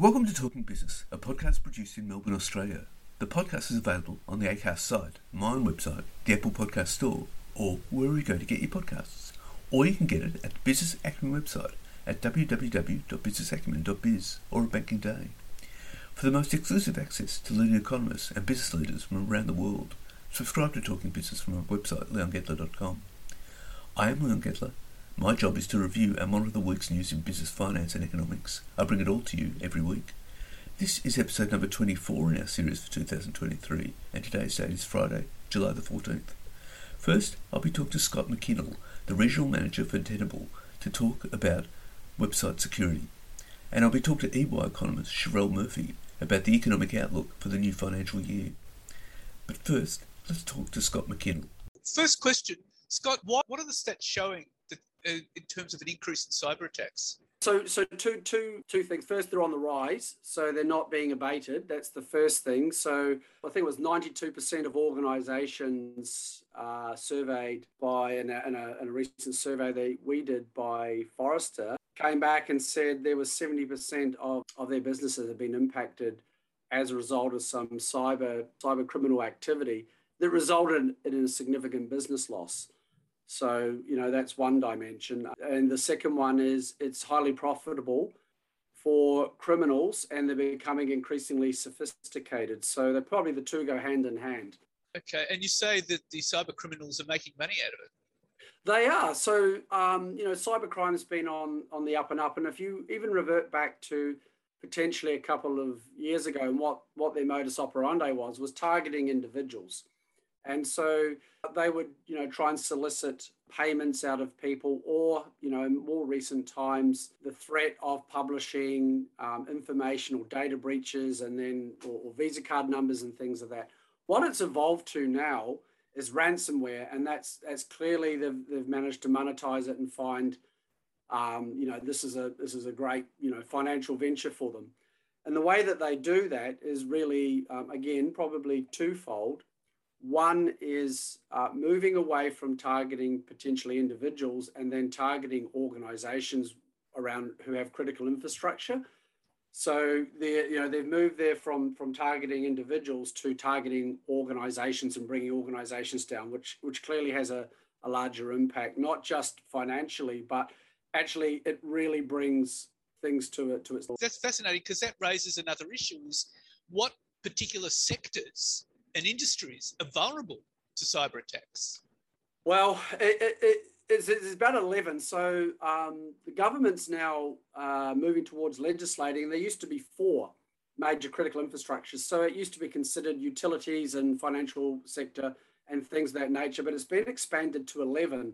Welcome to Talking Business, a podcast produced in Melbourne, Australia. The podcast is available on the Acast site, my own website, the Apple Podcast Store, or wherever you go to get your podcasts. Or you can get it at the Business Acumen website at www.businessacumen.biz or a banking day. For the most exclusive access to leading economists and business leaders from around the world, subscribe to Talking Business from our website, leongettler.com. I am Leon Gettler. My job is to review and monitor the week's news in business, finance, and economics. I bring it all to you every week. This is episode number 24 in our series for 2023, and today's date is Friday, July the 14th. First, I'll be talking to Scott McKinnel, the Regional Manager for Tenable, to talk about website security. And I'll be talking to EY economist Cherelle Murphy about the economic outlook for the new financial year. But first, let's talk to Scott McKinnel. First question, Scott, what, what are the stats showing in terms of an increase in cyber attacks? So, so two, two, two things. First, they're on the rise, so they're not being abated. That's the first thing. So, I think it was 92% of organisations uh, surveyed by in a, in, a, in a, recent survey that we did by Forrester came back and said there was 70% of, of their businesses have been impacted as a result of some cyber cyber criminal activity that resulted in a significant business loss. So, you know, that's one dimension. And the second one is it's highly profitable for criminals and they're becoming increasingly sophisticated. So they're probably the two go hand in hand. Okay. And you say that the cyber criminals are making money out of it? They are. So, um, you know, cybercrime has been on, on the up and up. And if you even revert back to potentially a couple of years ago and what, what their modus operandi was, was targeting individuals. And so they would, you know, try and solicit payments out of people, or, you know, in more recent times, the threat of publishing um, information or data breaches and then, or, or Visa card numbers and things of that. What it's evolved to now is ransomware, and that's that's clearly they've, they've managed to monetize it and find, um, you know, this is a this is a great you know financial venture for them. And the way that they do that is really, um, again, probably twofold. One is uh, moving away from targeting potentially individuals and then targeting organizations around who have critical infrastructure. So they you know they've moved there from from targeting individuals to targeting organizations and bringing organizations down, which which clearly has a, a larger impact, not just financially, but actually it really brings things to it to its that's fascinating because that raises another issue is what particular sectors and industries are vulnerable to cyber attacks? Well, it, it, it, it's, it's, about 11. So um, the government's now uh, moving towards legislating. There used to be four major critical infrastructures. So it used to be considered utilities and financial sector and things of that nature, but it's been expanded to 11.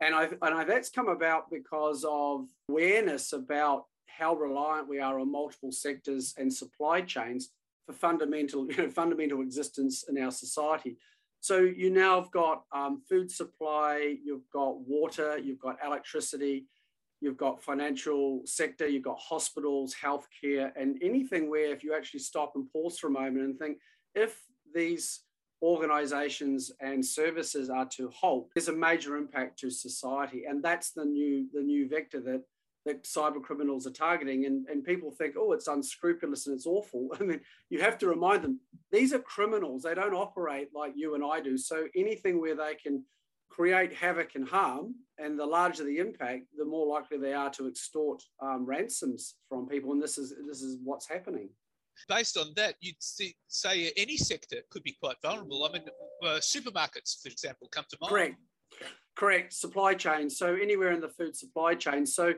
And, I, and I, that's come about because of awareness about how reliant we are on multiple sectors and supply chains for fundamental, you know, fundamental existence in our society. So you now have got um, food supply, you've got water, you've got electricity, you've got financial sector, you've got hospitals, healthcare, and anything where if you actually stop and pause for a moment and think, if these organizations and services are to halt, there's a major impact to society. And that's the new the new vector that that cyber criminals are targeting and, and people think oh it's unscrupulous and it's awful i mean you have to remind them these are criminals they don't operate like you and i do so anything where they can create havoc and harm, and the larger the impact, the more likely they are to extort um, ransoms from people. And this is this is what's happening. Based on that, you'd see, say any sector could be quite vulnerable. I mean, uh, supermarkets, for example, come to mind. Correct. Correct. Supply chain. So anywhere in the food supply chain. So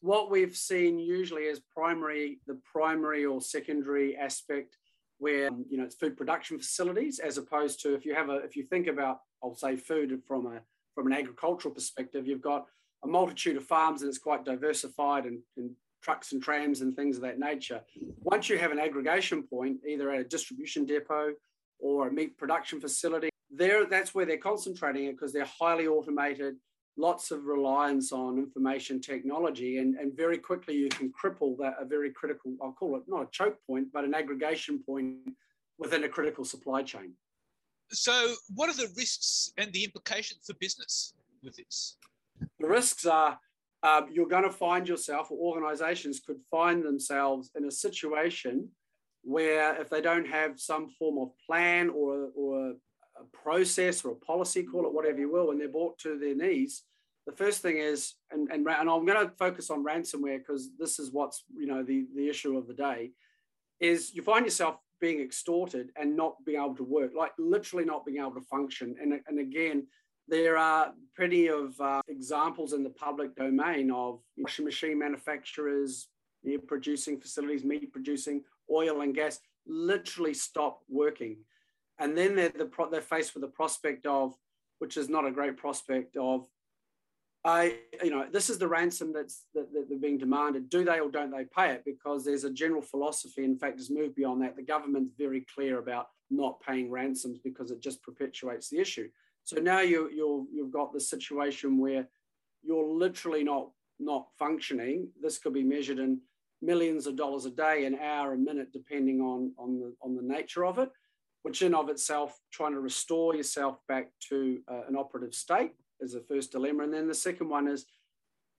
what we've seen usually is primary, the primary or secondary aspect where um, you know it's food production facilities as opposed to if you have a if you think about I'll say food from a from an agricultural perspective, you've got a multitude of farms and it's quite diversified and, and trucks and trams and things of that nature. Once you have an aggregation point, either at a distribution depot or a meat production facility, there that's where they're concentrating it because they're highly automated, lots of reliance on information technology, and, and very quickly you can cripple that a very critical, I'll call it not a choke point, but an aggregation point within a critical supply chain. So, what are the risks and the implications for business with this? The risks are um, you're going to find yourself, or organizations could find themselves in a situation where if they don't have some form of plan or, or a process or a policy, call it whatever you will, when they're brought to their knees, the first thing is, and, and, and I'm going to focus on ransomware because this is what's, you know, the, the issue of the day, is you find yourself being extorted and not being able to work, like literally not being able to function. And, and again, there are plenty of uh, examples in the public domain of washing machine manufacturers, producing facilities, meat producing, oil and gas, literally stop working. And then they're, the, they're faced with the prospect of, which is not a great prospect of, I, you know, this is the ransom that's that, that they're being demanded. Do they or don't they pay it? Because there's a general philosophy. In fact, has moved beyond that. The government's very clear about not paying ransoms because it just perpetuates the issue. So now you you you've got the situation where you're literally not not functioning. This could be measured in millions of dollars a day, an hour, a minute, depending on on the on the nature of it. Which in of itself, trying to restore yourself back to uh, an operative state is the first dilemma, and then the second one is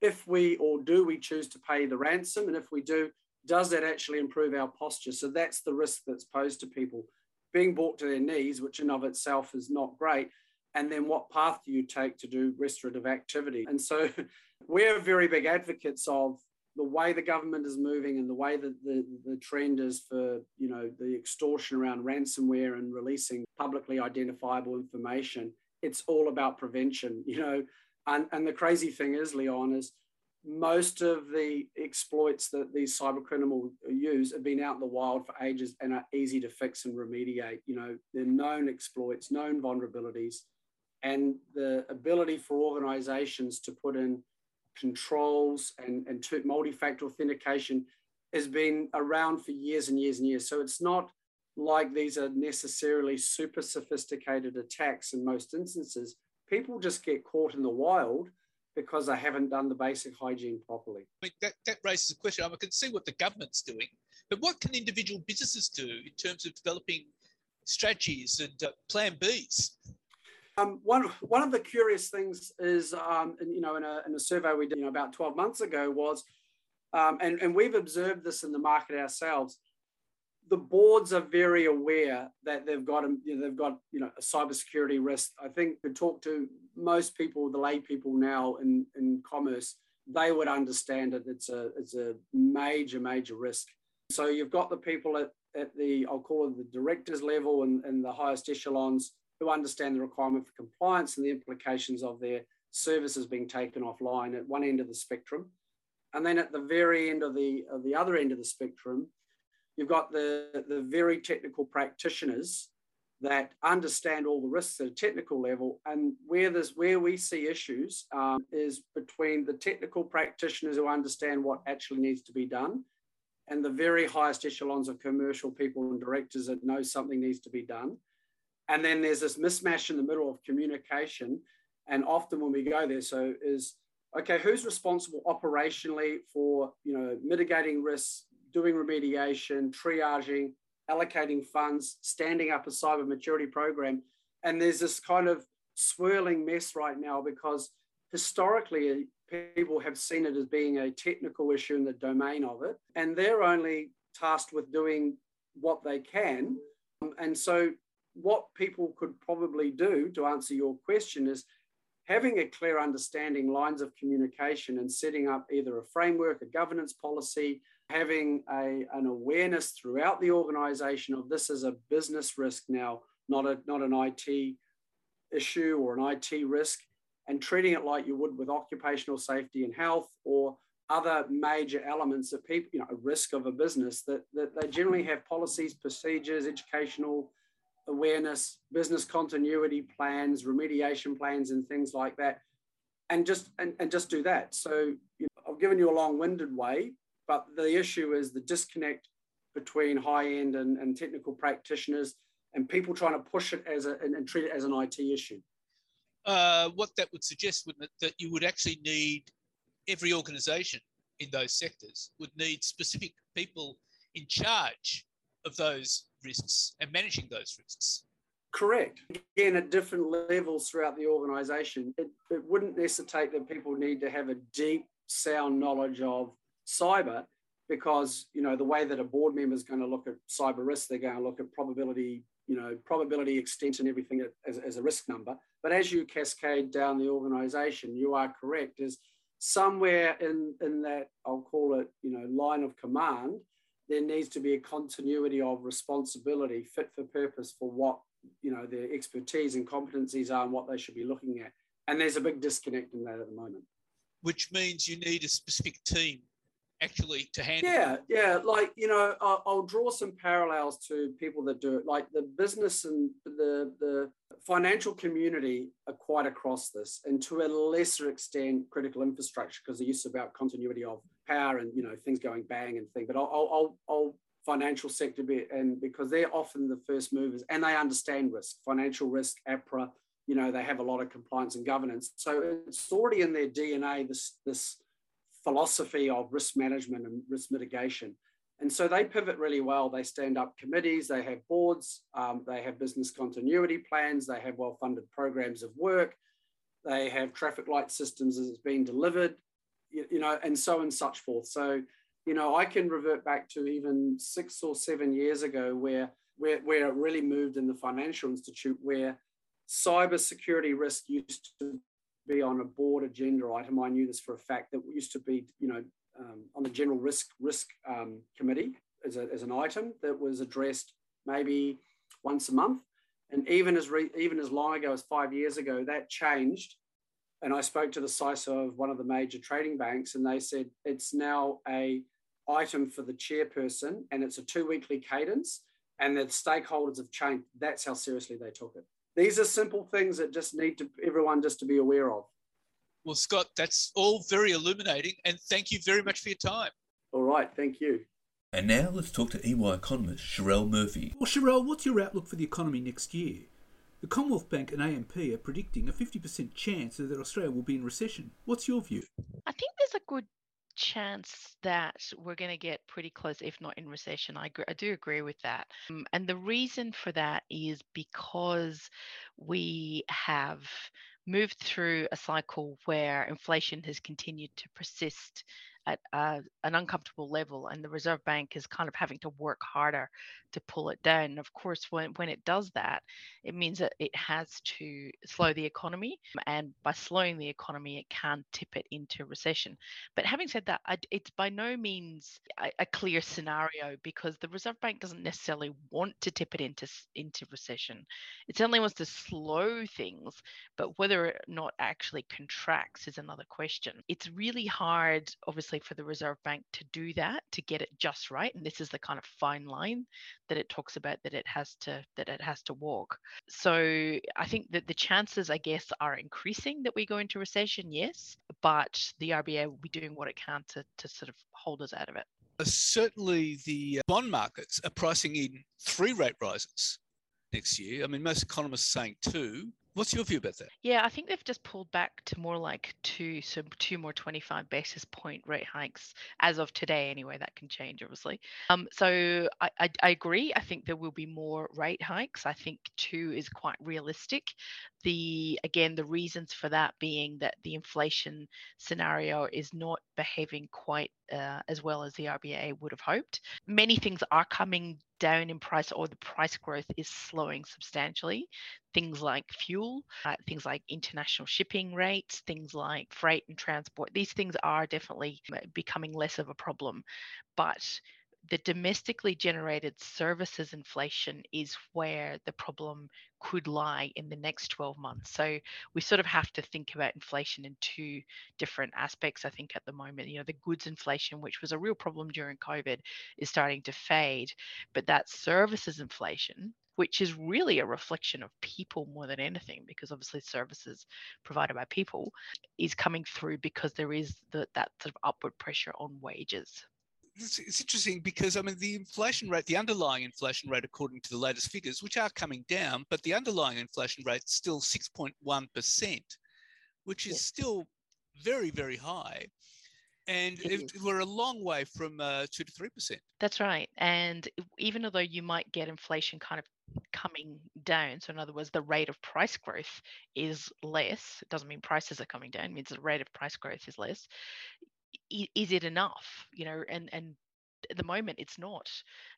if we or do we choose to pay the ransom, and if we do, does that actually improve our posture? So that's the risk that's posed to people being brought to their knees, which in of itself is not great and then what path do you take to do restorative activity? And so we're very big advocates of the way the government is moving and the way that the, the trend is for you know the extortion around ransomware and releasing publicly identifiable information it's all about prevention you know and, and the crazy thing is leon is most of the exploits that these cyber criminals use have been out in the wild for ages and are easy to fix and remediate you know they're known exploits known vulnerabilities and the ability for organizations to put in controls and, and multi-factor authentication has been around for years and years and years. So it's not like these are necessarily super sophisticated attacks in most instances. People just get caught in the wild because they haven't done the basic hygiene properly. I mean, that, that raises a question. I, mean, I can see what the government's doing, but what can individual businesses do in terms of developing strategies and uh, plan Bs um, one, one of the curious things is, um, you know, in a, in a survey we did you know, about 12 months ago was, um, and, and we've observed this in the market ourselves, the boards are very aware that they've got, you know, they've got, you know, a cybersecurity risk. I think to talk to most people, the lay people now in, in commerce, they would understand it. It's a, it's a major, major risk. So you've got the people at, at the, I'll call it the directors level and, and the highest echelons who understand the requirement for compliance and the implications of their services being taken offline at one end of the spectrum. And then at the very end of the, of the other end of the spectrum, you've got the, the very technical practitioners that understand all the risks at a technical level. And where there's where we see issues um, is between the technical practitioners who understand what actually needs to be done and the very highest echelons of commercial people and directors that know something needs to be done. And then there's this mismatch in the middle of communication. And often when we go there, so is okay, who's responsible operationally for you know mitigating risks, doing remediation, triaging, allocating funds, standing up a cyber maturity program? And there's this kind of swirling mess right now because historically uh, people have seen it as being a technical issue in the domain of it, and they're only tasked with doing what they can. Um, and so what people could probably do to answer your question is having a clear understanding, lines of communication, and setting up either a framework, a governance policy, having a, an awareness throughout the organization of this is a business risk now, not, a, not an IT issue or an IT risk, and treating it like you would with occupational safety and health or other major elements of people, you know, a risk of a business that, that they generally have policies, procedures, educational awareness, business continuity plans, remediation plans, and things like that. And just and, and just do that. So you know, I've given you a long-winded way, but the issue is the disconnect between high-end and, and technical practitioners and people trying to push it as a and, and treat it as an IT issue. Uh, what that would suggest, wouldn't it, that you would actually need every organization in those sectors would need specific people in charge of those risks and managing those risks. Correct. Again, at different levels throughout the organization, it, it wouldn't necessitate that people need to have a deep, sound knowledge of cyber because, you know, the way that a board member is going to look at cyber risk, they're going to look at probability, you know, probability extent and everything as, as a risk number. But as you cascade down the organization, you are correct. Is somewhere in, in that, I'll call it, you know, line of command, there needs to be a continuity of responsibility fit for purpose for what you know their expertise and competencies are and what they should be looking at and there's a big disconnect in that at the moment which means you need a specific team actually to handle yeah yeah like you know I'll, I'll, draw some parallels to people that do it. Like the business and the the financial community are quite across this and to a lesser extent critical infrastructure because they're used about continuity of power and you know things going bang and thing. But i'll i'll, I'll financial sector be, and because they're often the first movers and they understand risk financial risk APRA you know they have a lot of compliance and governance. So it's already in their dna this this philosophy of risk management and risk mitigation. And so they pivot really well. They stand up committees, they have boards, um, they have business continuity plans, they have well funded programs of work, they have traffic light systems as it's being delivered, you, you know, and so and such forth. So, you know, I can revert back to even six or seven years ago where, where, where it really moved in the Financial Institute, where cyber security risk used to be on a board agenda item. I knew this for a fact that used to be, you know, um, on the general risk risk um, committee as, a, as an item that was addressed maybe once a month. And even as re, even as long ago as five years ago, that changed. And I spoke to the CISO of one of the major trading banks, and they said it's now a item for the chairperson, and it's a two weekly cadence, and the stakeholders have changed. That's how seriously they took it these are simple things that just need to everyone just to be aware of. Well, Scott, that's all very illuminating, and thank you very much for your time. All right, thank you. And now let's talk to EY economist Cherelle Murphy. Well, Cherelle, what's your outlook for the economy next year? The Commonwealth Bank and AMP are predicting a 50% chance that Australia will be in recession. What's your view? I think there's a good chance that we're going to get pretty close, if not in recession. I, I do agree with that. Um, and the reason for that is because we have moved through a cycle where inflation has continued to persist at uh, an uncomfortable level and the reserve bank is kind of having to work harder to pull it down. Of course when, when it does that it means that it has to slow the economy and by slowing the economy it can tip it into recession. But having said that it's by no means a, a clear scenario because the reserve bank doesn't necessarily want to tip it into into recession. It certainly wants to slow things but whether or not actually contracts is another question. It's really hard obviously obviously for the Reserve Bank to do that, to get it just right. And this is the kind of fine line that it talks about that it has to that it has to walk. So I think that the chances, I guess, are increasing that we go into recession, yes, but the RBA will be doing what it can to, to sort of hold us out of it. Uh, certainly the uh, bond markets are pricing in three rate rises next year. I mean, most economists are saying two. What's your view about that? Yeah, I think they've just pulled back to more like two, so two more 25 basis point rate hikes as of today. Anyway, that can change obviously. Um, so I, I, I agree. I think there will be more rate hikes. I think two is quite realistic. The again, the reasons for that being that the inflation scenario is not behaving quite uh, as well as the RBA would have hoped. Many things are coming down in price, or the price growth is slowing substantially. Things like fuel, uh, things like international shipping rates, things like freight and transport. These things are definitely uh, becoming less of a problem, but the domestically generated services inflation is where the problem could lie in the next 12 months. So we sort of have to think about inflation in two different aspects, I think, at the moment. You know, the goods inflation, which was a real problem during COVID, is starting to fade, but that services inflation, which is really a reflection of people more than anything, because obviously services provided by people is coming through because there is the, that sort of upward pressure on wages it's, it's, interesting because I mean the inflation rate, the underlying inflation rate, according to the latest figures, which are coming down, but the underlying inflation rate is still 6.1 percent, which is still very very high. And it, we're a long way from uh, two to three percent. That's right. And even although you might get inflation kind of coming down, so in other words, the rate of price growth is less. It doesn't mean prices are coming down; it means the rate of price growth is less is it enough you know and and at the moment it's not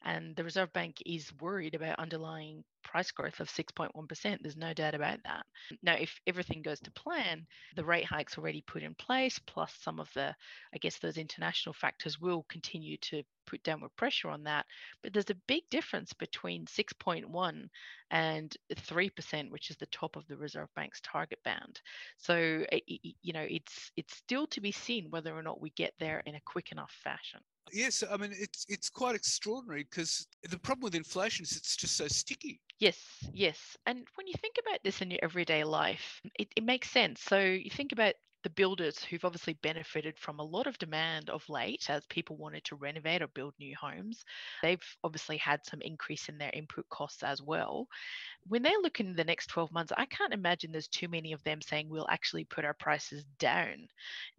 and the reserve bank is worried about underlying price growth of 6.1%. There's no doubt about that. Now, if everything goes to plan, the rate hikes already put in place, plus some of the, I guess, those international factors will continue to put downward pressure on that. But there's a big difference between 6.1 and 3%, which is the top of the Reserve Bank's target band. So, you know, it's it's still to be seen whether or not we get there in a quick enough fashion. Yes, I mean it's it's quite extraordinary because the problem with inflation is it's just so sticky. Yes, yes. And when you think about this in your everyday life, it, it makes sense. So you think about the builders who've obviously benefited from a lot of demand of late as people wanted to renovate or build new homes. They've obviously had some increase in their input costs as well. When they look in the next 12 months, I can't imagine there's too many of them saying we'll actually put our prices down.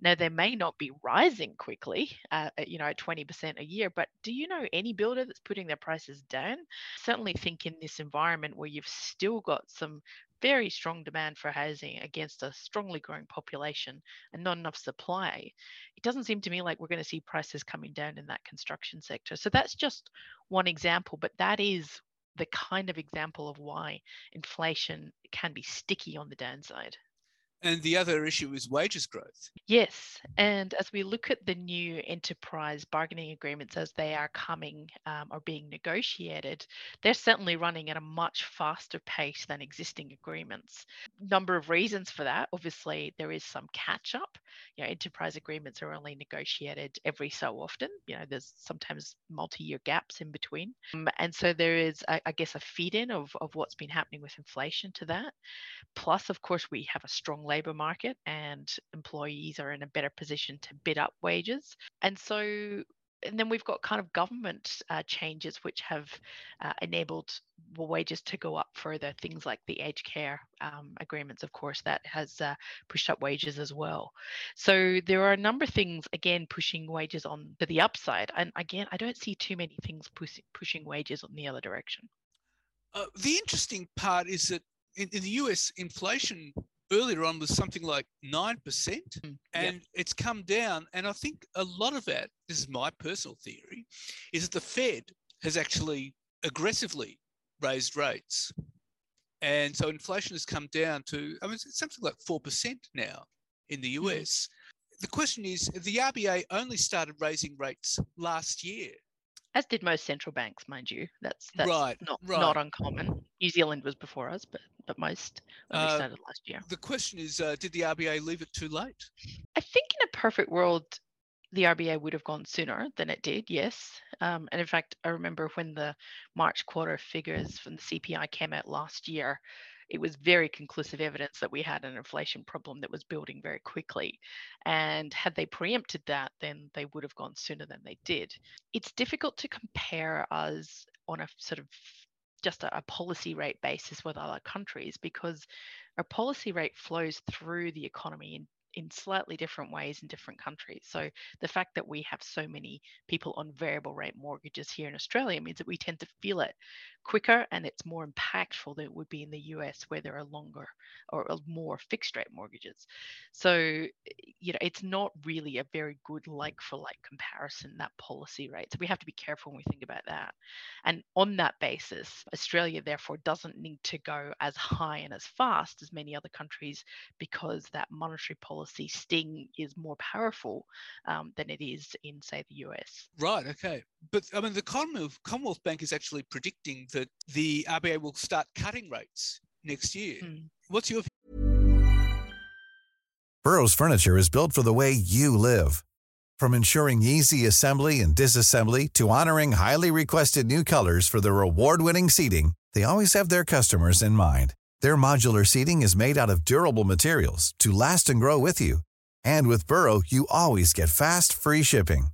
Now, they may not be rising quickly, uh, you know, at 20% a year, but do you know any builder that's putting their prices down? Certainly think in this environment where you've still got some very strong demand for housing against a strongly growing population and not enough supply, it doesn't seem to me like we're going to see prices coming down in that construction sector. So that's just one example, but that is the kind of example of why inflation can be sticky on the downside. And the other issue is wages growth. Yes. And as we look at the new enterprise bargaining agreements as they are coming um, or being negotiated, they're certainly running at a much faster pace than existing agreements. Number of reasons for that. Obviously, there is some catch up. You know, enterprise agreements are only negotiated every so often. You know, there's sometimes multi year gaps in between. Um, and so there is, I, I guess, a feed in of, of what's been happening with inflation to that. Plus, of course, we have a strong labour market and employees are in a better position to bid up wages. And so and then we've got kind of government uh, changes which have uh, enabled wages to go up further. Things like the aged care um, agreements, of course, that has uh, pushed up wages as well. So there are a number of things again pushing wages on to the upside. And again, I don't see too many things push, pushing wages on the other direction. Uh, the interesting part is that in, in the US, inflation earlier on was something like 9%, mm, and yep. it's come down. And I think a lot of that, this is my personal theory, is that the Fed has actually aggressively raised rates. And so inflation has come down to, I mean, it's something like 4% now in the US. Mm. The question is the RBA only started raising rates last year as did most central banks, mind you. That's that's right, not right. not uncommon. New Zealand was before us, but but most uh, started last year. The question is, uh, did the RBA leave it too late? I think in a perfect world, the RBA would have gone sooner than it did. Yes, um, and in fact, I remember when the March quarter figures from the CPI came out last year it was very conclusive evidence that we had an inflation problem that was building very quickly. And had they preempted that, then they would have gone sooner than they did. It's difficult to compare us on a sort of just a, a policy rate basis with other countries because our policy rate flows through the economy in in slightly different ways in different countries. So the fact that we have so many people on variable rate mortgages here in Australia means that we tend to feel it quicker and it's more impactful than it would be in the US where there are longer or more fixed rate mortgages. So, you know, it's not really a very good like for like comparison, that policy rate. So we have to be careful when we think about that. And on that basis, Australia therefore doesn't need to go as high and as fast as many other countries because that monetary policy sting is more powerful um, than it is in, say, the US. Right, okay. But I mean, the Commonwealth, Commonwealth Bank is actually predicting that the RBA will start cutting rates next year. Mm. What's your Burrow's furniture is built for the way you live. From ensuring easy assembly and disassembly to honoring highly requested new colors for their award-winning seating, they always have their customers in mind. Their modular seating is made out of durable materials to last and grow with you. And with Burrow, you always get fast, free shipping.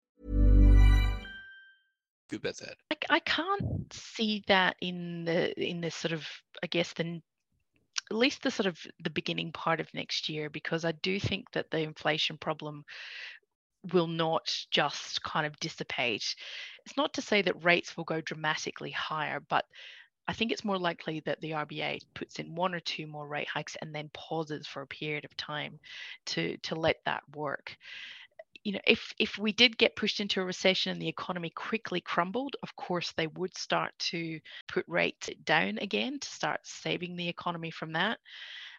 Good about that. I, I can't see that in the in this sort of I guess the at least the sort of the beginning part of next year because I do think that the inflation problem will not just kind of dissipate. It's not to say that rates will go dramatically higher, but I think it's more likely that the RBA puts in one or two more rate hikes and then pauses for a period of time to to let that work you know, if if we did get pushed into a recession and the economy quickly crumbled, of course they would start to put rates down again to start saving the economy from that.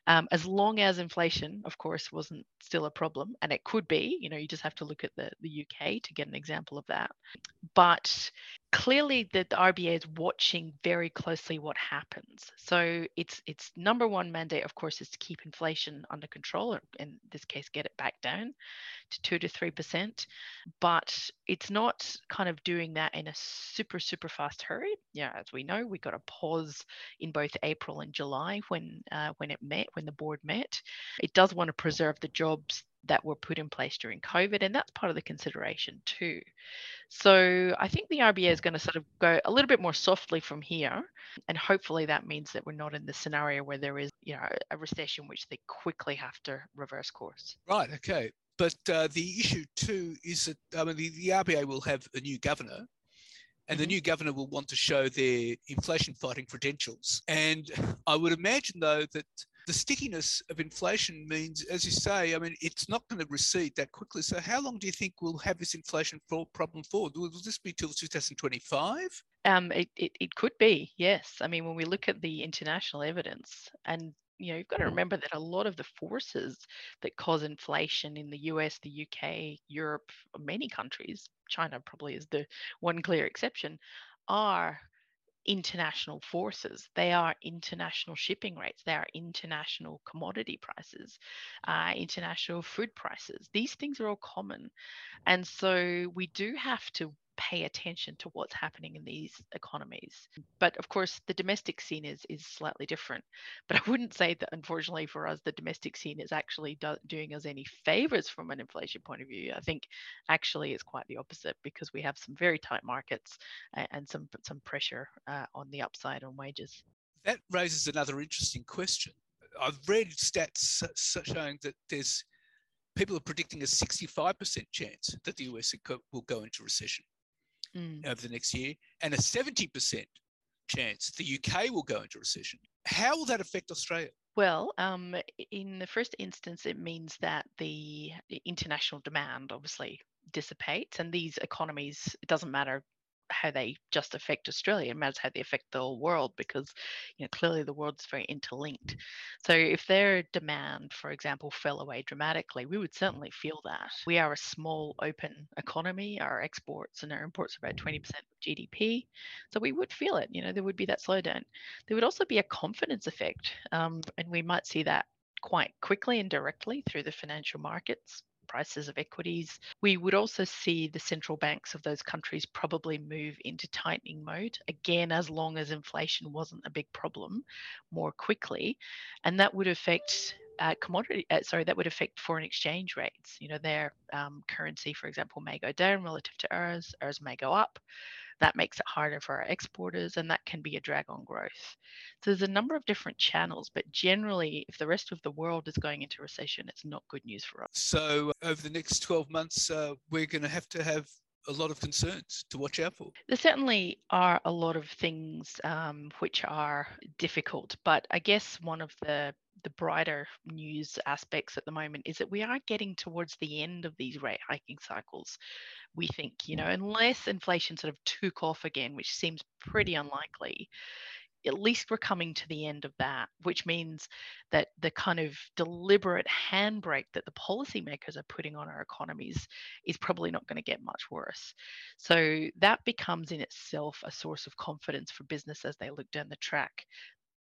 Um, as long as inflation, of course, wasn't still a problem, and it could be, you know, you just have to look at the, the UK to get an example of that. But clearly, the, the RBA is watching very closely what happens. So its its number one mandate, of course, is to keep inflation under control, or in this case, get it back down to two to three percent. But it's not kind of doing that in a super super fast hurry. Yeah, as we know, we got a pause in both April and July when uh, when it met when the board met. It does want to preserve the jobs that were put in place during COVID, and that's part of the consideration too. So I think the RBA is going to sort of go a little bit more softly from here, and hopefully that means that we're not in the scenario where there is, you know, a recession which they quickly have to reverse course. Right. Okay. But uh, the issue too is that I mean the, the RBA will have a new governor, and the mm-hmm. new governor will want to show their inflation fighting credentials. And I would imagine, though, that the stickiness of inflation means, as you say, I mean, it's not going to recede that quickly. So, how long do you think we'll have this inflation problem for? Will this be till 2025? Um, it, it, it could be, yes. I mean, when we look at the international evidence, and you know, you've got to remember that a lot of the forces that cause inflation in the US, the UK, Europe, many countries, China probably is the one clear exception, are international forces. They are international shipping rates. They are international commodity prices, uh, international food prices. These things are all common. And so we do have to pay attention to what's happening in these economies. But of course, the domestic scene is is slightly different. But I wouldn't say that unfortunately for us, the domestic scene is actually do, doing us any favors from an inflation point of view. I think actually it's quite the opposite because we have some very tight markets and, and some some pressure uh, on the upside on wages. That raises another interesting question. I've read stats showing that there's people are predicting a 65% chance that the US will go into recession mm. over the next year, and a 70% chance the UK will go into recession. How will that affect Australia? Well, um, in the first instance, it means that the international demand obviously dissipates, and these economies, it doesn't matter how they just affect Australia. It matters how they affect the whole world because, you know, clearly the world's very interlinked. So if their demand, for example, fell away dramatically, we would certainly feel that. We are a small, open economy. Our exports and our imports are about 20% of GDP. So we would feel it. You know, there would be that slowdown. There would also be a confidence effect. Um, and we might see that quite quickly and directly through the financial markets prices of equities. We would also see the central banks of those countries probably move into tightening mode, again, as long as inflation wasn't a big problem more quickly. And that would affect uh, commodity, uh, sorry, that would affect foreign exchange rates. You know, their um, currency, for example, may go down relative to ours, ours may go up. That makes it harder for our exporters, and that can be a drag on growth. So there's a number of different channels, but generally, if the rest of the world is going into recession, it's not good news for us. So over the next 12 months, uh, we're going to have to have a lot of concerns to watch out for. There certainly are a lot of things um, which are difficult, but I guess one of the the brighter news aspects at the moment is that we are getting towards the end of these rate hiking cycles. We think, you know, mm. unless inflation sort of took off again, which seems pretty unlikely, at least we're coming to the end of that, which means that the kind of deliberate handbrake that the policymakers are putting on our economies is probably not going to get much worse. So that becomes in itself a source of confidence for business as they look down the track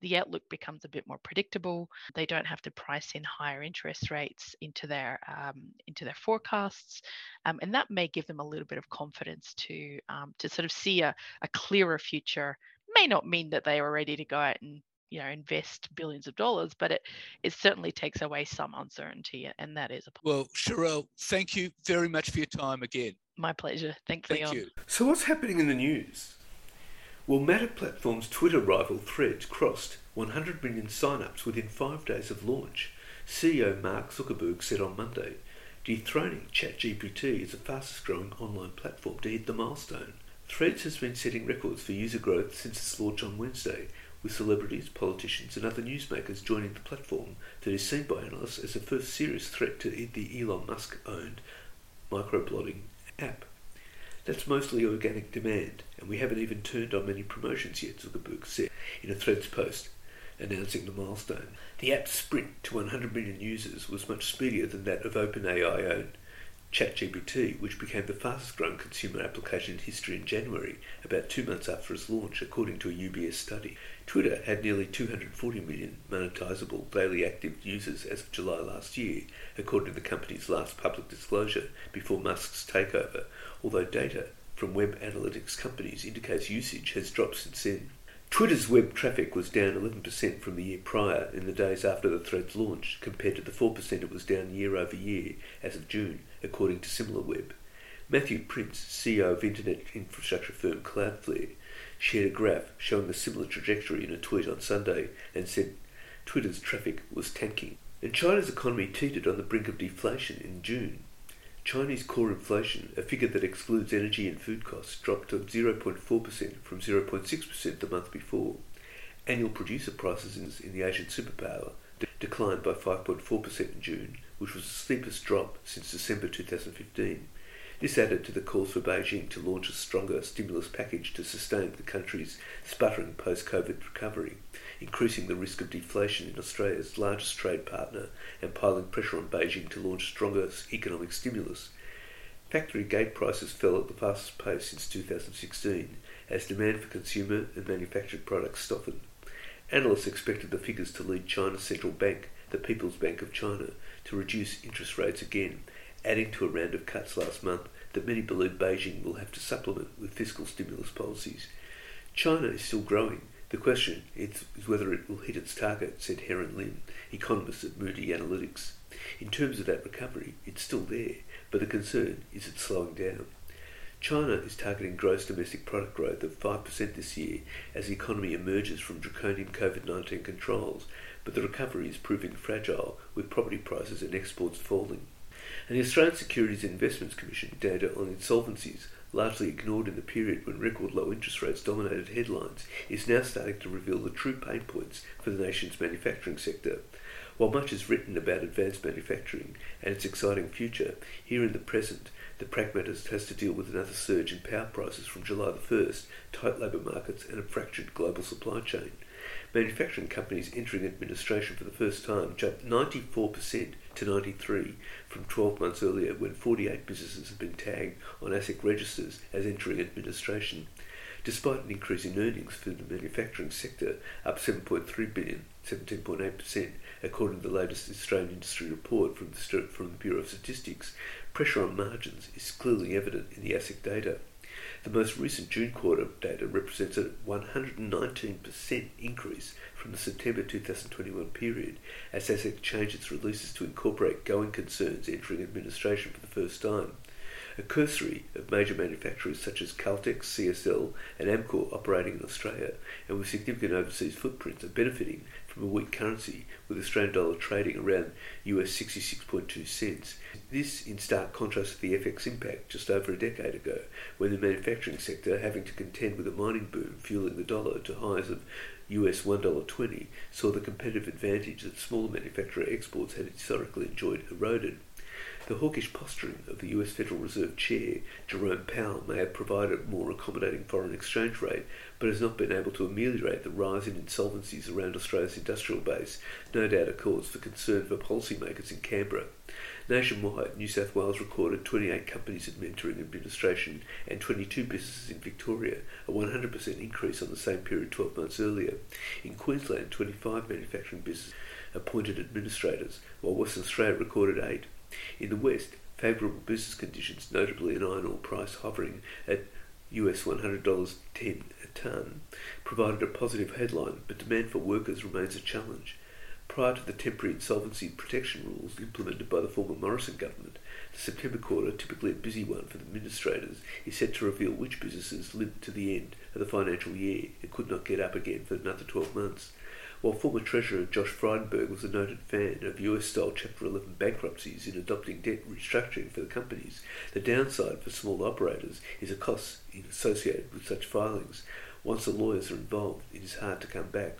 the outlook becomes a bit more predictable. They don't have to price in higher interest rates into their um, into their forecasts, um, and that may give them a little bit of confidence to um, to sort of see a, a clearer future. May not mean that they are ready to go out and you know invest billions of dollars but it it certainly takes away some uncertainty and that is a well Cherelle thank you very much for your time again my pleasure thanks thank Leon. you so what's happening in the news well, Meta Platform's Twitter rival Threads crossed 100 million sign-ups within five days of launch, CEO Mark Zuckerberg said on Monday, dethroning ChatGPT as the fastest growing online platform to hit the milestone. Threads has been setting records for user growth since its launch on Wednesday, with celebrities, politicians, and other newsmakers joining the platform that is seen by analysts as the first serious threat to the Elon Musk owned microblogging app. That's mostly organic demand, and we haven't even turned on many promotions yet, Zuckerberg said in a Threads post announcing the milestone. The app's sprint to 100 million users was much speedier than that of OpenAI owned ChatGPT, which became the fastest growing consumer application in history in January, about two months after its launch, according to a UBS study. Twitter had nearly 240 million monetizable daily active users as of July last year, according to the company's last public disclosure before Musk's takeover, although data from web analytics companies indicates usage has dropped since then. Twitter's web traffic was down 11% from the year prior in the days after the thread's launch, compared to the 4% it was down year over year as of June, according to SimilarWeb. Matthew Prince, CEO of internet infrastructure firm Cloudflare, shared a graph showing a similar trajectory in a tweet on Sunday and said Twitter's traffic was tanking. And China's economy teetered on the brink of deflation in June. Chinese core inflation, a figure that excludes energy and food costs, dropped to 0.4% from 0.6% the month before. Annual producer prices in, the Asian superpower declined by 5.4% in June, which was the steepest drop since December 2015. This added to the calls for Beijing to launch a stronger stimulus package to sustain the country's sputtering post-COVID recovery, increasing the risk of deflation in Australia's largest trade partner and piling pressure on Beijing to launch stronger economic stimulus. Factory gate prices fell at the fastest pace since 2016 as demand for consumer and manufactured products softened. Analysts expected the figures to lead China's central bank, the People's Bank of China, to reduce interest rates again adding to a round of cuts last month that many believe Beijing will have to supplement with fiscal stimulus policies. China is still growing. The question is whether it will hit its target, said Heron Lim, economist at Moody Analytics. In terms of that recovery, it's still there, but the concern is it's slowing down. China is targeting gross domestic product growth of 5% this year as the economy emerges from draconian COVID 19 controls, but the recovery is proving fragile with property prices and exports falling and the Australian Securities and Investments Commission data on insolvencies, largely ignored in the period when record low interest rates dominated headlines, is now starting to reveal the true pain points for the nation's manufacturing sector. While much is written about advanced manufacturing and its exciting future, here in the present, the pragmatist has to deal with another surge in power prices from July the 1st, tight labour markets, and a fractured global supply chain. Manufacturing companies entering administration for the first time jumped 94% to 93 from 12 months earlier when 48 businesses had been tagged on ASIC registers as entering administration. Despite an increase in earnings for the manufacturing sector, up 7.3 billion, 17.8%, according to the latest Australian industry report from the, from the Bureau of Statistics, pressure on margins is clearly evident in the ASIC data. The most recent June quarter data represents a 119% increase from the September 2021 period as ASIC changed its releases to incorporate going concerns entering administration for the first time. A cursory of major manufacturers such as Caltex, CSL, and Amcor operating in Australia and with significant overseas footprints are benefiting from a weak currency, with Australian dollar trading around US 66.2 cents. This in stark contrast to the FX impact just over a decade ago, when the manufacturing sector, having to contend with a mining boom fueling the dollar to highs of US $1.20, saw the competitive advantage that smaller manufacturer exports had historically enjoyed eroded. The hawkish posturing of the US Federal Reserve Chair, Jerome Powell, may have provided a more accommodating foreign exchange rate, but has not been able to ameliorate the rise in insolvencies around Australia's industrial base, no doubt a cause for concern for policymakers in Canberra. Nationwide, New South Wales recorded 28 companies entering administration and 22 businesses in Victoria, a 100% increase on the same period 12 months earlier. In Queensland, 25 manufacturing businesses appointed administrators, while Western Australia recorded 8. In the West, favourable business conditions, notably an iron ore price hovering at US $100.10 a tonne, provided a positive headline, but demand for workers remains a challenge. Prior to the temporary insolvency protection rules implemented by the former Morrison government, the September quarter, typically a busy one for the administrators, is set to reveal which businesses limped to the end of the financial year and could not get up again for another 12 months. While former Treasurer Josh Frydenberg was a noted fan of US-style Chapter 11 bankruptcies in adopting debt restructuring for the companies, the downside for small operators is a cost associated with such filings. Once the lawyers are involved, it is hard to come back.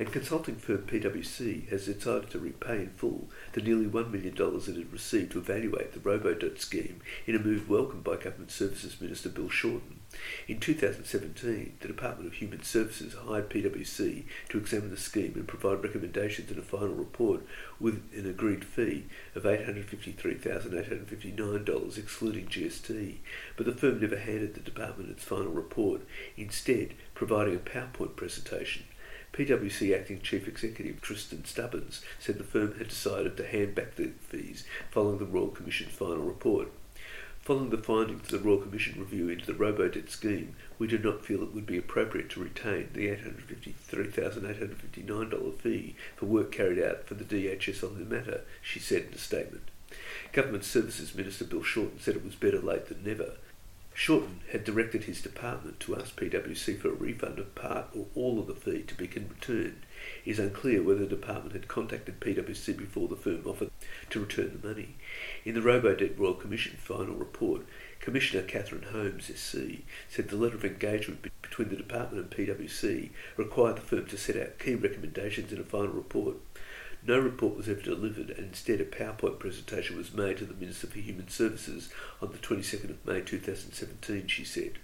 And consulting firm PwC has decided to repay in full the nearly $1 million it had received to evaluate the RoboDebt scheme in a move welcomed by Government Services Minister Bill Shorten. In 2017, the Department of Human Services hired PwC to examine the scheme and provide recommendations in a final report with an agreed fee of $853,859 excluding GST, but the firm never handed the department its final report, instead providing a PowerPoint presentation. PwC Acting Chief Executive Tristan Stubbins said the firm had decided to hand back the fees following the Royal Commission's final report. Following the findings of the Royal Commission review into the robo-debt scheme, we do not feel it would be appropriate to retain the $853,859 fee for work carried out for the DHS on the matter, she said in a statement. Government Services Minister Bill Shorten said it was better late than never. Shorten had directed his department to ask PwC for a refund of part or all of the fee to be returned. It is unclear whether the department had contacted PwC before the firm offered to return the money. In the Robodebt Royal Commission final report, Commissioner Catherine Holmes, SC, said the letter of engagement between the department and PwC required the firm to set out key recommendations in a final report. No report was ever delivered, and instead a PowerPoint presentation was made to the Minister for Human Services on the 22nd of May 2017, she said.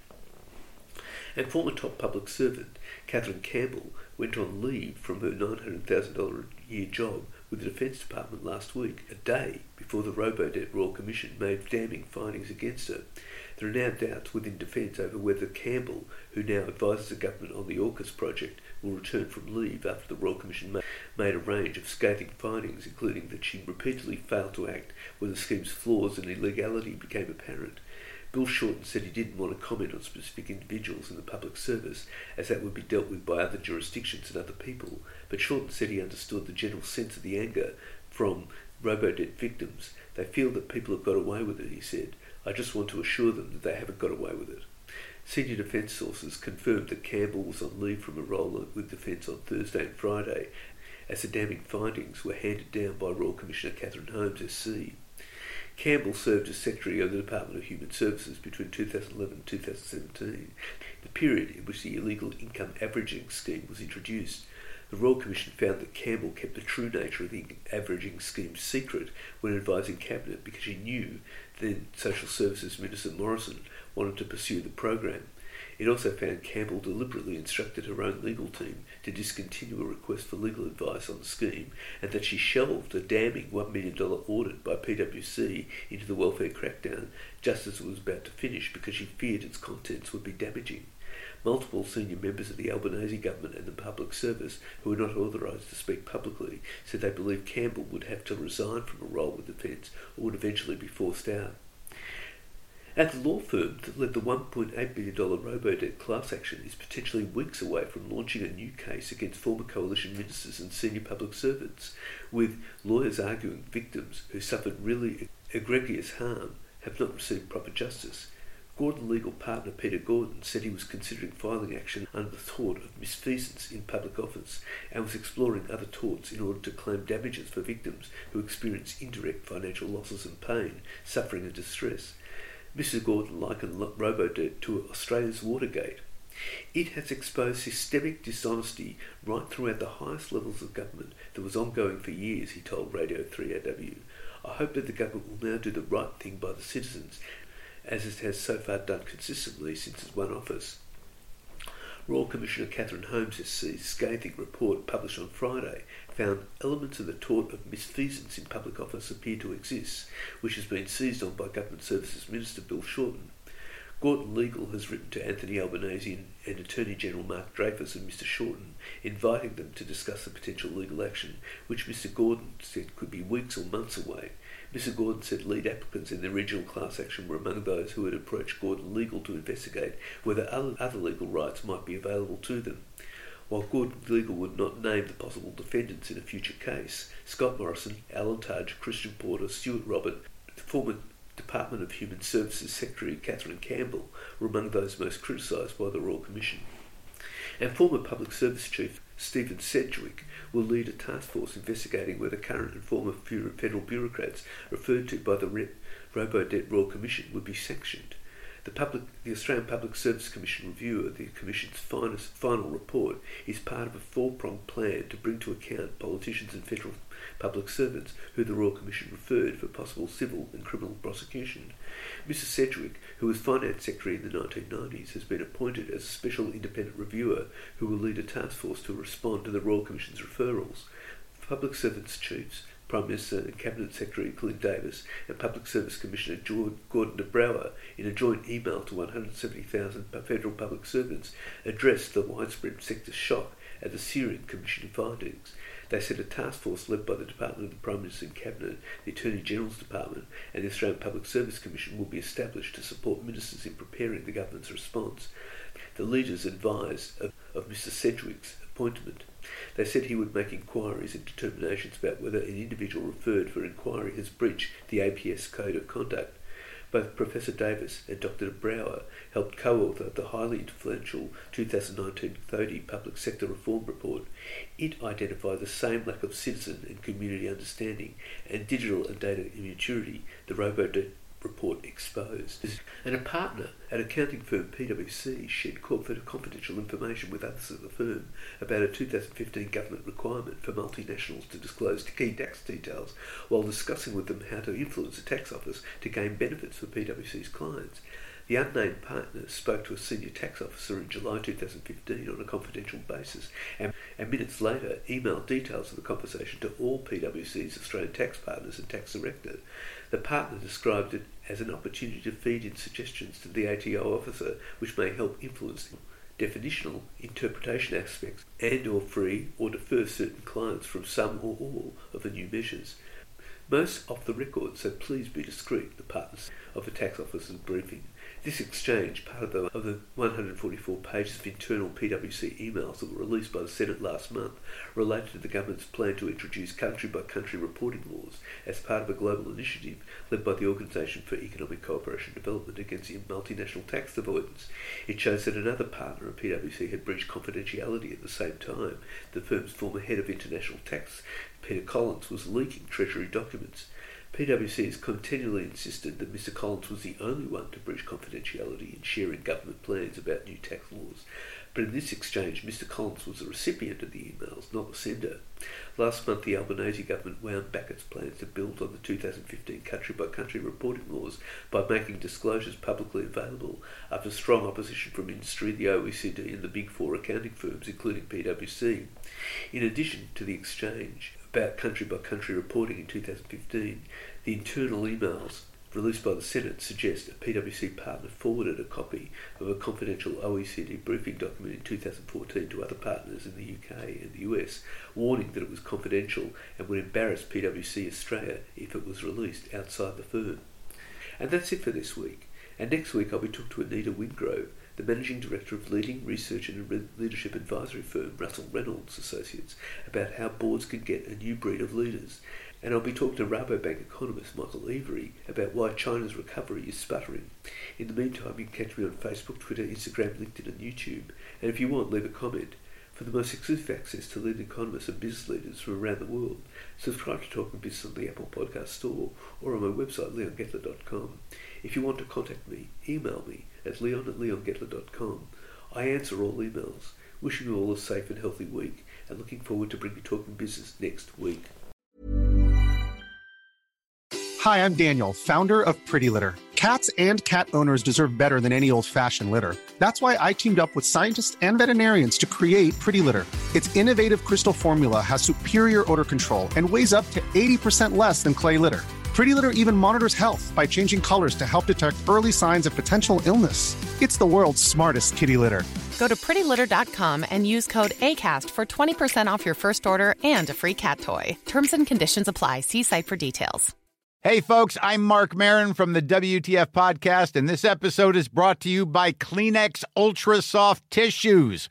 And former top public servant Kathryn Campbell went on leave from her $900,000 a year job with the Defence Department last week, a day before the Robodebt Royal Commission made damning findings against her. There are now doubts within Defence over whether Campbell, who now advises the government on the AUKUS project, will return from leave after the Royal Commission made a range of scathing findings, including that she repeatedly failed to act when the scheme's flaws and illegality became apparent. Bill Shorten said he didn't want to comment on specific individuals in the public service, as that would be dealt with by other jurisdictions and other people, but Shorten said he understood the general sense of the anger from robo-debt victims. They feel that people have got away with it, he said. I just want to assure them that they haven't got away with it. Senior defence sources confirmed that Campbell was on leave from a role with Defence on Thursday and Friday, as the damning findings were handed down by Royal Commissioner Catherine Holmes SC. Campbell served as Secretary of the Department of Human Services between 2011 and 2017, the period in which the illegal income averaging scheme was introduced. The Royal Commission found that Campbell kept the true nature of the averaging scheme secret when advising Cabinet because she knew then Social Services Minister Morrison wanted to pursue the program. It also found Campbell deliberately instructed her own legal team to discontinue a request for legal advice on the scheme and that she shelved a damning $1 million audit by PwC into the welfare crackdown just as it was about to finish because she feared its contents would be damaging. Multiple senior members of the Albanese government and the public service who were not authorised to speak publicly said they believed Campbell would have to resign from a role with Defence or would eventually be forced out. At the law firm that led the $1.8 billion robo-debt class action is potentially weeks away from launching a new case against former coalition ministers and senior public servants, with lawyers arguing victims who suffered really egregious harm have not received proper justice. Gordon legal partner Peter Gordon said he was considering filing action under the tort of misfeasance in public office and was exploring other torts in order to claim damages for victims who experience indirect financial losses and pain, suffering and distress. Mr. Gordon likened Robodebt to Australia's Watergate. It has exposed systemic dishonesty right throughout the highest levels of government that was ongoing for years, he told Radio 3AW. I hope that the government will now do the right thing by the citizens, as it has so far done consistently since its won office. Royal Commissioner Catherine Holmes' has seen scathing report published on Friday found elements of the tort of misfeasance in public office appear to exist, which has been seized on by Government Services Minister Bill Shorten. Gordon Legal has written to Anthony Albanese and Attorney General Mark Dreyfus and Mr Shorten, inviting them to discuss the potential legal action, which Mr Gordon said could be weeks or months away. Mr Gordon said lead applicants in the original class action were among those who had approached Gordon Legal to investigate whether other legal rights might be available to them. While Gordon Legal would not name the possible defendants in a future case, Scott Morrison, Alan Tudge, Christian Porter, Stuart Robert, former Department of Human Services Secretary Kathryn Campbell were among those most criticised by the Royal Commission. And former Public Service Chief Stephen Sedgwick will lead a task force investigating whether current and former federal bureaucrats referred to by the Robo-Debt Royal Commission would be sanctioned. The, public, the Australian Public Service Commission review of the Commission's finest, final report is part of a four-pronged plan to bring to account politicians and federal public servants who the Royal Commission referred for possible civil and criminal prosecution. Mrs. Sedgwick, who was Finance Secretary in the 1990s, has been appointed as a special independent reviewer who will lead a task force to respond to the Royal Commission's referrals. Public servants chiefs, Prime Minister and Cabinet Secretary Glyn Davis and Public Service Commissioner Gordon de Brouwer, in a joint email to 170,000 federal public servants, addressed the widespread sector shock at the Syrian Commission findings. They said a task force led by the Department of the Prime Minister and Cabinet, the Attorney General's Department, and the Australian Public Service Commission will be established to support ministers in preparing the government's response. The leaders advised of, of Mr Sedgwick's appointment. They said he would make inquiries and determinations about whether an individual referred for inquiry has breached the APS Code of Conduct. Both Professor Davis and Dr. Brouwer helped co-author the highly influential 2019-30 Public Sector Reform Report. It identified the same lack of citizen and community understanding and digital and data immaturity the robo report exposed. And a partner at accounting firm PwC shared confidential information with others at the firm about a 2015 government requirement for multinationals to disclose key tax details while discussing with them how to influence the tax office to gain benefits for PwC's clients. The unnamed partner spoke to a senior tax officer in July 2015 on a confidential basis and, and minutes later emailed details of the conversation to all PwC's Australian tax partners and tax director. The partner described it as an opportunity to feed in suggestions to the ATO officer which may help influence definitional interpretation aspects and or free or defer certain clients from some or all of the new measures. Most off the record, so please be discreet, the partners of the tax officer's briefing. This exchange, part of the, of the 144 pages of internal PwC emails that were released by the Senate last month, related to the government's plan to introduce country by country reporting laws as part of a global initiative led by the Organisation for Economic Cooperation and Development against multinational tax avoidance. It shows that another partner of PwC had breached confidentiality at the same time. The firm's former head of international tax, Peter Collins, was leaking Treasury documents. PwC has continually insisted that Mr Collins was the only one to breach confidentiality in sharing government plans about new tax laws. But in this exchange, Mr. Collins was the recipient of the emails, not the sender. Last month, the Albanese government wound back its plans to build on the 2015 country by country reporting laws by making disclosures publicly available after strong opposition from industry, the OECD, and the big four accounting firms, including PwC. In addition to the exchange about country by country reporting in 2015, the internal emails released by the Senate suggest a PwC partner forwarded a copy of a confidential OECD briefing document in 2014 to other partners in the UK and the US, warning that it was confidential and would embarrass PwC Australia if it was released outside the firm. And that's it for this week. And next week I'll be talking to Anita Wingrove, the managing director of leading research and leadership advisory firm Russell Reynolds Associates, about how boards can get a new breed of leaders and I'll be talking to Rabobank economist Michael Every about why China's recovery is sputtering. In the meantime, you can catch me on Facebook, Twitter, Instagram, LinkedIn, and YouTube. And if you want, leave a comment. For the most exclusive access to leading economists and business leaders from around the world, subscribe to Talking Business on the Apple Podcast Store or on my website, leongettler.com. If you want to contact me, email me at leon at leongettler.com. I answer all emails. Wishing you all a safe and healthy week and looking forward to bringing you Talking Business next week. Hi, I'm Daniel, founder of Pretty Litter. Cats and cat owners deserve better than any old fashioned litter. That's why I teamed up with scientists and veterinarians to create Pretty Litter. Its innovative crystal formula has superior odor control and weighs up to 80% less than clay litter. Pretty Litter even monitors health by changing colors to help detect early signs of potential illness. It's the world's smartest kitty litter. Go to prettylitter.com and use code ACAST for 20% off your first order and a free cat toy. Terms and conditions apply. See site for details. Hey, folks, I'm Marc Maron from the WTF Podcast, and this episode is brought to you by Kleenex Ultra Soft Tissues